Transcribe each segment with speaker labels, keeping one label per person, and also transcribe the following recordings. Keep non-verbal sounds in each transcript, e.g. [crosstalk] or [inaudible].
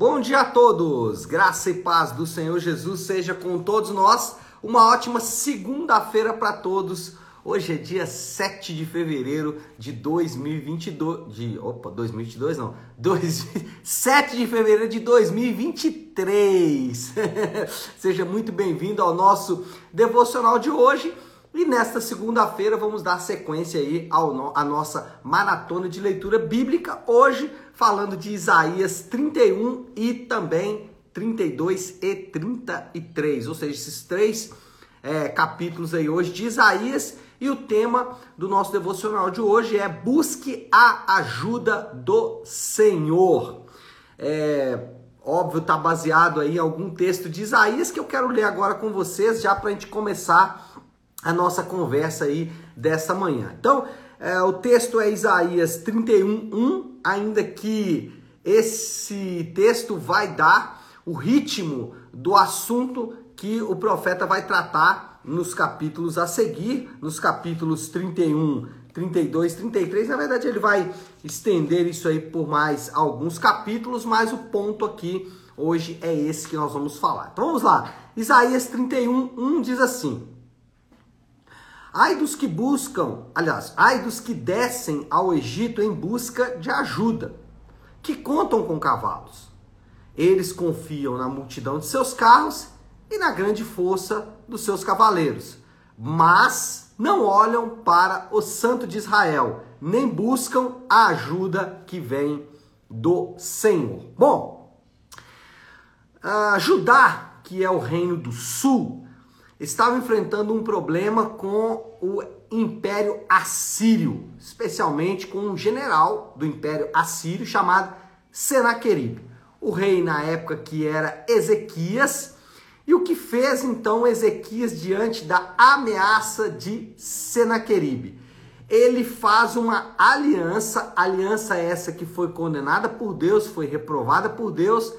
Speaker 1: Bom dia a todos! Graça e paz do Senhor Jesus seja com todos nós. Uma ótima segunda-feira para todos. Hoje é dia 7 de fevereiro de 2022. De, opa, 2022 não. [laughs] 2, 7 de fevereiro de 2023. [laughs] seja muito bem-vindo ao nosso devocional de hoje. E nesta segunda-feira vamos dar sequência aí ao, à nossa maratona de leitura bíblica. Hoje falando de Isaías 31 e também 32 e 33. Ou seja, esses três é, capítulos aí hoje de Isaías. E o tema do nosso devocional de hoje é Busque a ajuda do Senhor. É, óbvio, está baseado aí em algum texto de Isaías que eu quero ler agora com vocês, já para a gente começar a nossa conversa aí dessa manhã. Então, é, o texto é Isaías 31, 1, ainda que esse texto vai dar o ritmo do assunto que o profeta vai tratar nos capítulos a seguir, nos capítulos 31, 32, 33. Na verdade, ele vai estender isso aí por mais alguns capítulos, mas o ponto aqui hoje é esse que nós vamos falar. Então vamos lá. Isaías 31, 1 diz assim: Ai dos que buscam, aliás, ai dos que descem ao Egito em busca de ajuda, que contam com cavalos. Eles confiam na multidão de seus carros e na grande força dos seus cavaleiros, mas não olham para o Santo de Israel, nem buscam a ajuda que vem do Senhor. Bom, uh, Judá, que é o reino do sul, estava enfrentando um problema com o Império Assírio, especialmente com um general do Império Assírio chamado Senaqueribe. O rei na época que era Ezequias, e o que fez então Ezequias diante da ameaça de Senaqueribe? Ele faz uma aliança, aliança essa que foi condenada por Deus, foi reprovada por Deus,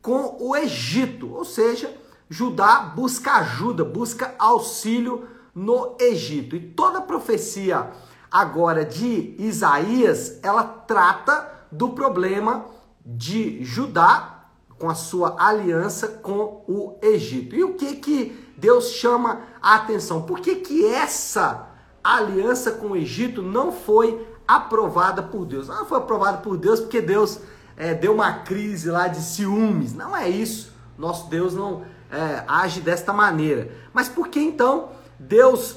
Speaker 1: com o Egito, ou seja, Judá busca ajuda, busca auxílio no Egito. E toda a profecia agora de Isaías, ela trata do problema de Judá com a sua aliança com o Egito. E o que que Deus chama a atenção? Por que que essa aliança com o Egito não foi aprovada por Deus? Não foi aprovada por Deus porque Deus é, deu uma crise lá de ciúmes. Não é isso. Nosso Deus não é, age desta maneira. Mas por que então Deus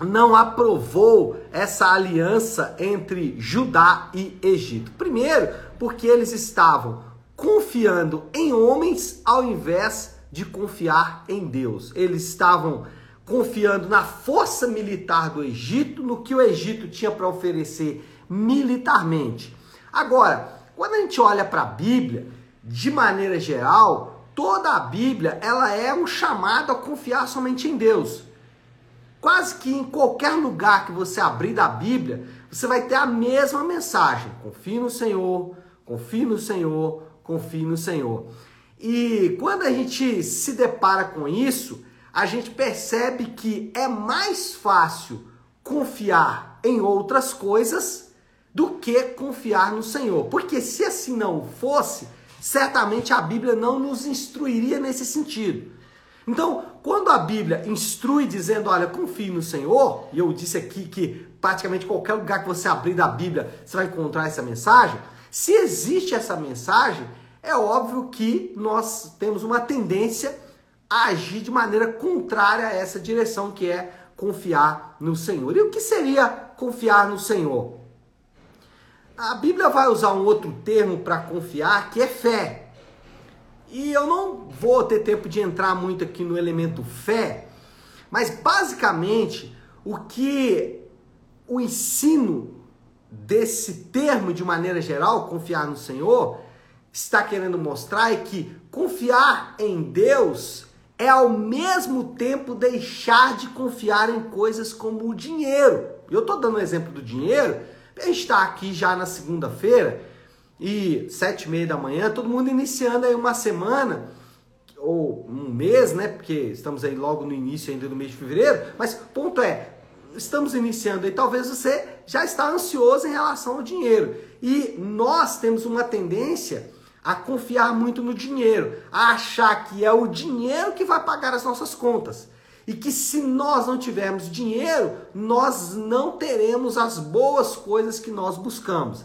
Speaker 1: não aprovou essa aliança entre Judá e Egito? Primeiro, porque eles estavam confiando em homens ao invés de confiar em Deus. Eles estavam confiando na força militar do Egito, no que o Egito tinha para oferecer militarmente. Agora, quando a gente olha para a Bíblia, de maneira geral, toda a Bíblia ela é um chamado a confiar somente em Deus. Quase que em qualquer lugar que você abrir da Bíblia, você vai ter a mesma mensagem: confie no Senhor, confie no Senhor, confie no Senhor. E quando a gente se depara com isso, a gente percebe que é mais fácil confiar em outras coisas do que confiar no Senhor. Porque se assim não fosse, certamente a Bíblia não nos instruiria nesse sentido. Então, quando a Bíblia instrui dizendo, olha, confie no Senhor, e eu disse aqui que praticamente qualquer lugar que você abrir da Bíblia, você vai encontrar essa mensagem, se existe essa mensagem, é óbvio que nós temos uma tendência a agir de maneira contrária a essa direção que é confiar no Senhor. E o que seria confiar no Senhor? A Bíblia vai usar um outro termo para confiar, que é fé. E eu não vou ter tempo de entrar muito aqui no elemento fé, mas basicamente o que o ensino desse termo, de maneira geral, confiar no Senhor, está querendo mostrar é que confiar em Deus é ao mesmo tempo deixar de confiar em coisas como o dinheiro. Eu estou dando o exemplo do dinheiro a gente está aqui já na segunda-feira e sete e meia da manhã, todo mundo iniciando aí uma semana ou um mês, né? Porque estamos aí logo no início ainda do mês de fevereiro. Mas ponto é, estamos iniciando aí. Talvez você já está ansioso em relação ao dinheiro e nós temos uma tendência a confiar muito no dinheiro, a achar que é o dinheiro que vai pagar as nossas contas. E que se nós não tivermos dinheiro, nós não teremos as boas coisas que nós buscamos.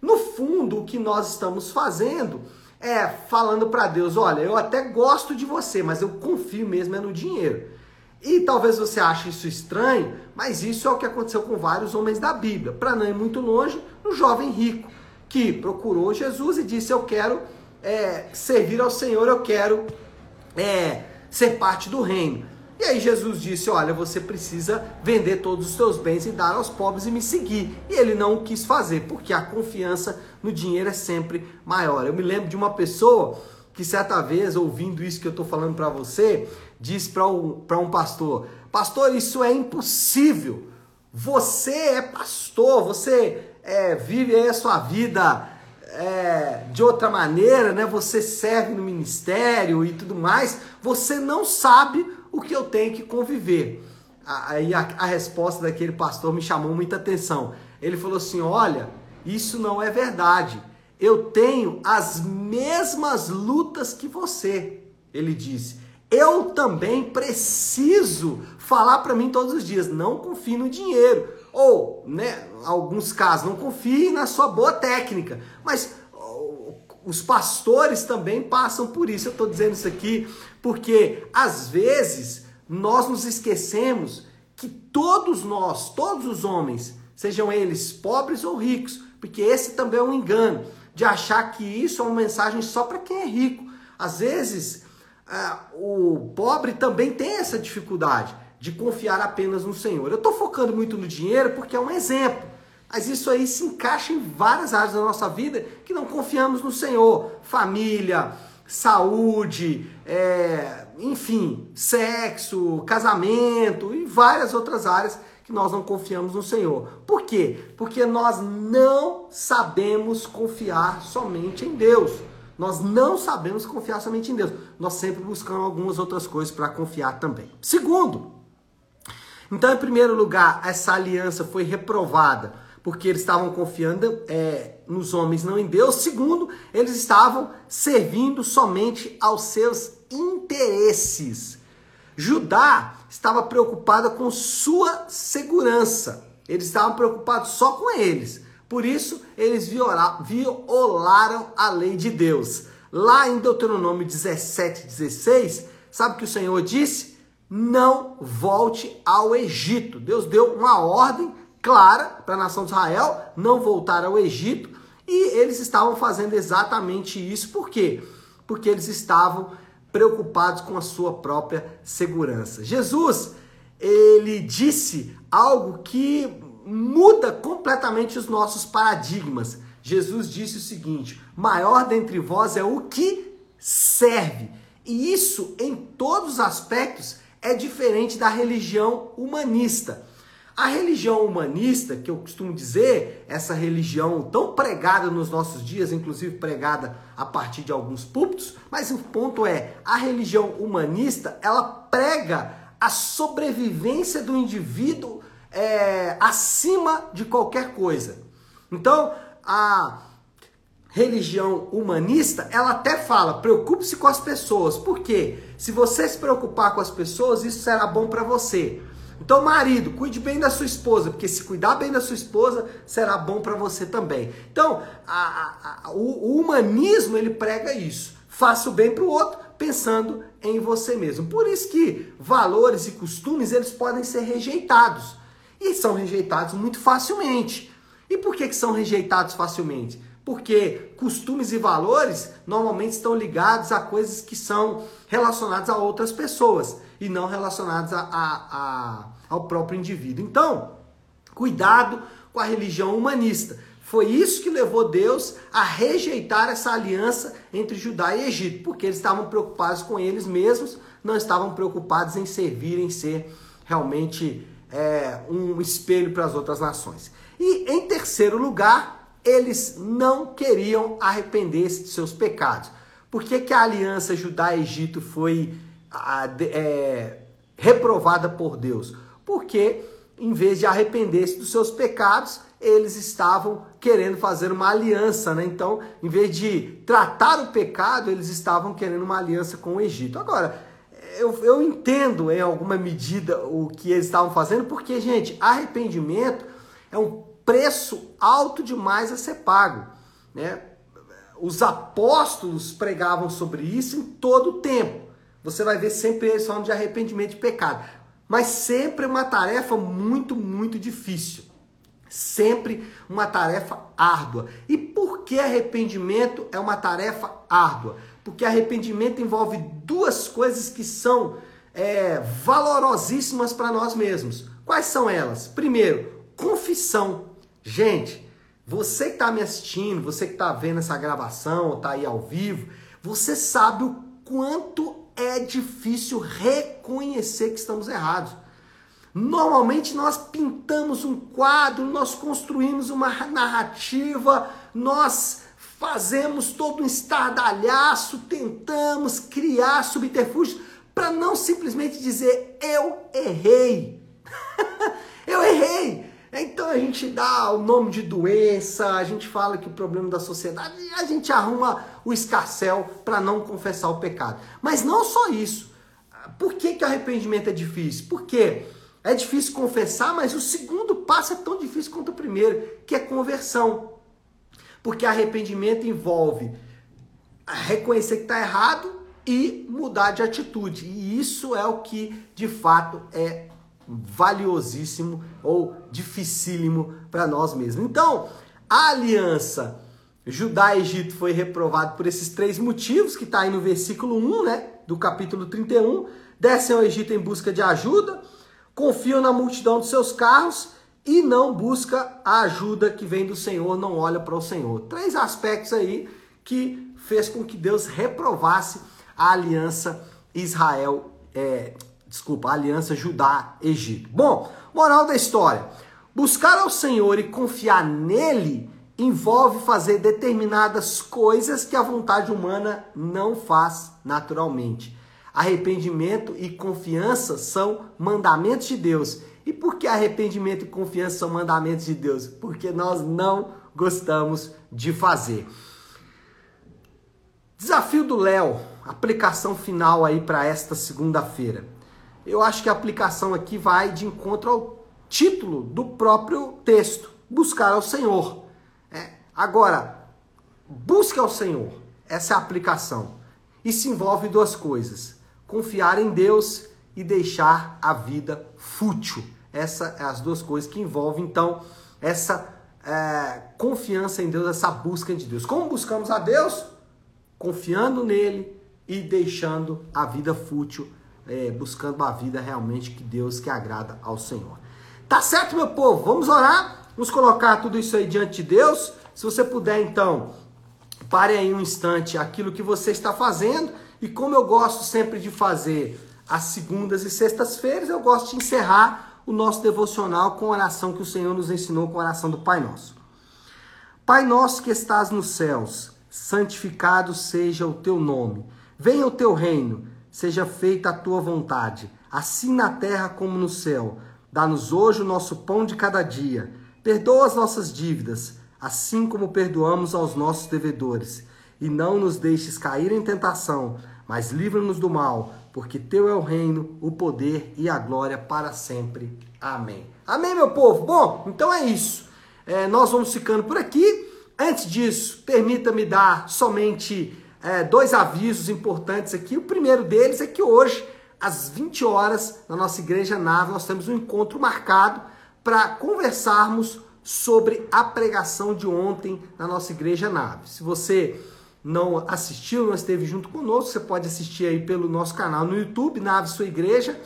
Speaker 1: No fundo, o que nós estamos fazendo é falando para Deus: olha, eu até gosto de você, mas eu confio mesmo é no dinheiro. E talvez você ache isso estranho, mas isso é o que aconteceu com vários homens da Bíblia. Para não ir muito longe, o jovem rico que procurou Jesus e disse: Eu quero é, servir ao Senhor, eu quero é, ser parte do reino. E aí Jesus disse: Olha, você precisa vender todos os seus bens e dar aos pobres e me seguir. E ele não quis fazer, porque a confiança no dinheiro é sempre maior. Eu me lembro de uma pessoa que certa vez, ouvindo isso que eu estou falando para você, disse para um, um pastor: Pastor, isso é impossível. Você é pastor, você é, vive a sua vida é, de outra maneira, né? Você serve no ministério e tudo mais. Você não sabe que eu tenho que conviver. Aí a, a, resposta daquele pastor me chamou muita atenção. Ele falou assim: Olha, isso não é verdade. Eu tenho as mesmas lutas que você. Ele disse. Eu também preciso falar para mim todos os dias: não confie no dinheiro. Ou, né, alguns casos, não confie na sua boa técnica. Mas os pastores também passam por isso. Eu estou dizendo isso aqui porque às vezes nós nos esquecemos que todos nós, todos os homens, sejam eles pobres ou ricos, porque esse também é um engano de achar que isso é uma mensagem só para quem é rico. Às vezes, uh, o pobre também tem essa dificuldade de confiar apenas no Senhor. Eu estou focando muito no dinheiro porque é um exemplo. Mas isso aí se encaixa em várias áreas da nossa vida que não confiamos no Senhor. Família, saúde, é, enfim, sexo, casamento e várias outras áreas que nós não confiamos no Senhor. Por quê? Porque nós não sabemos confiar somente em Deus. Nós não sabemos confiar somente em Deus. Nós sempre buscamos algumas outras coisas para confiar também. Segundo, então, em primeiro lugar, essa aliança foi reprovada porque eles estavam confiando é, nos homens, não em Deus. Segundo, eles estavam servindo somente aos seus interesses. Judá estava preocupada com sua segurança. Eles estavam preocupados só com eles. Por isso, eles violaram a lei de Deus. Lá em Deuteronômio 17, 16, sabe o que o Senhor disse? não volte ao Egito. Deus deu uma ordem clara para a nação de Israel não voltar ao Egito e eles estavam fazendo exatamente isso. Por quê? Porque eles estavam preocupados com a sua própria segurança. Jesus, ele disse algo que muda completamente os nossos paradigmas. Jesus disse o seguinte: maior dentre vós é o que serve. E isso, em todos os aspectos, é diferente da religião humanista. A religião humanista, que eu costumo dizer, essa religião tão pregada nos nossos dias, inclusive pregada a partir de alguns púlpitos, mas o ponto é, a religião humanista, ela prega a sobrevivência do indivíduo é, acima de qualquer coisa. Então, a religião humanista, ela até fala, preocupe-se com as pessoas. Por quê? Se você se preocupar com as pessoas, isso será bom para você. Então, marido, cuide bem da sua esposa, porque se cuidar bem da sua esposa, será bom para você também. Então, a, a, o, o, humanismo ele prega isso. Faça o bem para o outro, pensando em você mesmo. Por isso que valores e costumes eles podem ser rejeitados e são rejeitados muito facilmente. E por que, que são rejeitados facilmente? porque costumes e valores normalmente estão ligados a coisas que são relacionadas a outras pessoas e não relacionadas a, a, a, ao próprio indivíduo. Então, cuidado com a religião humanista. Foi isso que levou Deus a rejeitar essa aliança entre Judá e Egito, porque eles estavam preocupados com eles mesmos, não estavam preocupados em servir, em ser realmente é, um espelho para as outras nações. E em terceiro lugar, eles não queriam arrepender-se de seus pecados. Por que, que a aliança Judá-Egito foi é, reprovada por Deus? Porque em vez de arrepender-se dos seus pecados, eles estavam querendo fazer uma aliança, né? Então, em vez de tratar o pecado, eles estavam querendo uma aliança com o Egito. Agora, eu, eu entendo em alguma medida o que eles estavam fazendo, porque, gente, arrependimento é um preço alto demais a ser pago, né? Os apóstolos pregavam sobre isso em todo o tempo. Você vai ver sempre eles falando de arrependimento de pecado. Mas sempre uma tarefa muito, muito difícil. Sempre uma tarefa árdua. E por que arrependimento é uma tarefa árdua? Porque arrependimento envolve duas coisas que são é, valorosíssimas para nós mesmos. Quais são elas? Primeiro, confissão. Gente, você que está me assistindo, você que está vendo essa gravação, está aí ao vivo, você sabe o quanto é difícil reconhecer que estamos errados. Normalmente nós pintamos um quadro, nós construímos uma narrativa, nós fazemos todo um estardalhaço, tentamos criar subterfúgios para não simplesmente dizer eu errei. [laughs] eu errei. Então a gente dá o nome de doença, a gente fala que o problema da sociedade, e a gente arruma o escarcel para não confessar o pecado. Mas não só isso. Por que, que o arrependimento é difícil? Porque é difícil confessar, mas o segundo passo é tão difícil quanto o primeiro, que é conversão. Porque arrependimento envolve reconhecer que está errado e mudar de atitude. E isso é o que de fato é valiosíssimo ou dificílimo para nós mesmos. Então, a aliança Judá-Egito foi reprovado por esses três motivos, que está aí no versículo 1, né, do capítulo 31. Descem ao Egito em busca de ajuda, confiam na multidão dos seus carros e não busca a ajuda que vem do Senhor, não olha para o Senhor. Três aspectos aí que fez com que Deus reprovasse a aliança Israel, é, desculpa, a aliança Judá-Egito. Bom, moral da história: buscar ao Senhor e confiar nele envolve fazer determinadas coisas que a vontade humana não faz naturalmente. Arrependimento e confiança são mandamentos de Deus. E por que arrependimento e confiança são mandamentos de Deus? Porque nós não gostamos de fazer. Desafio do Léo, aplicação final aí para esta segunda-feira eu acho que a aplicação aqui vai de encontro ao título do próprio texto: buscar ao Senhor. É, agora, busque ao Senhor. Essa é a aplicação. Isso envolve duas coisas: confiar em Deus e deixar a vida fútil. Essas é as duas coisas que envolvem, então, essa é, confiança em Deus, essa busca de Deus. Como buscamos a Deus? Confiando nele e deixando a vida fútil é, buscando uma vida realmente que Deus que agrada ao Senhor. Tá certo, meu povo? Vamos orar? Vamos colocar tudo isso aí diante de Deus. Se você puder, então, pare aí um instante aquilo que você está fazendo. E como eu gosto sempre de fazer às segundas e sextas-feiras, eu gosto de encerrar o nosso devocional com a oração que o Senhor nos ensinou, com a oração do Pai Nosso. Pai nosso que estás nos céus, santificado seja o teu nome. Venha o teu reino seja feita a tua vontade, assim na terra como no céu. Dá-nos hoje o nosso pão de cada dia. Perdoa as nossas dívidas, assim como perdoamos aos nossos devedores. E não nos deixes cair em tentação, mas livra-nos do mal, porque teu é o reino, o poder e a glória para sempre. Amém. Amém, meu povo? Bom, então é isso. É, nós vamos ficando por aqui. Antes disso, permita-me dar somente é, dois avisos importantes aqui. O primeiro deles é que hoje, às 20 horas, na nossa igreja nave, nós temos um encontro marcado para conversarmos sobre a pregação de ontem na nossa igreja nave. Se você não assistiu, não esteve junto conosco, você pode assistir aí pelo nosso canal no YouTube, Nave Sua Igreja.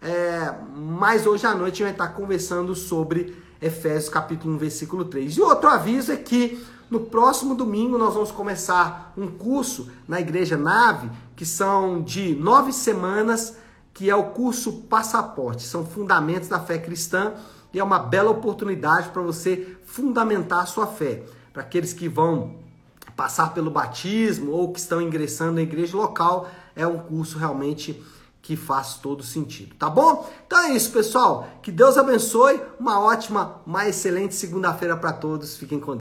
Speaker 1: É, mas hoje à noite a gente vai estar conversando sobre Efésios capítulo 1, versículo 3. E outro aviso é que no próximo domingo nós vamos começar um curso na Igreja Nave, que são de nove semanas, que é o curso Passaporte. São fundamentos da fé cristã e é uma bela oportunidade para você fundamentar a sua fé. Para aqueles que vão passar pelo batismo ou que estão ingressando na igreja local, é um curso realmente que faz todo sentido, tá bom? Então é isso, pessoal. Que Deus abençoe. Uma ótima, uma excelente segunda-feira para todos. Fiquem com Deus.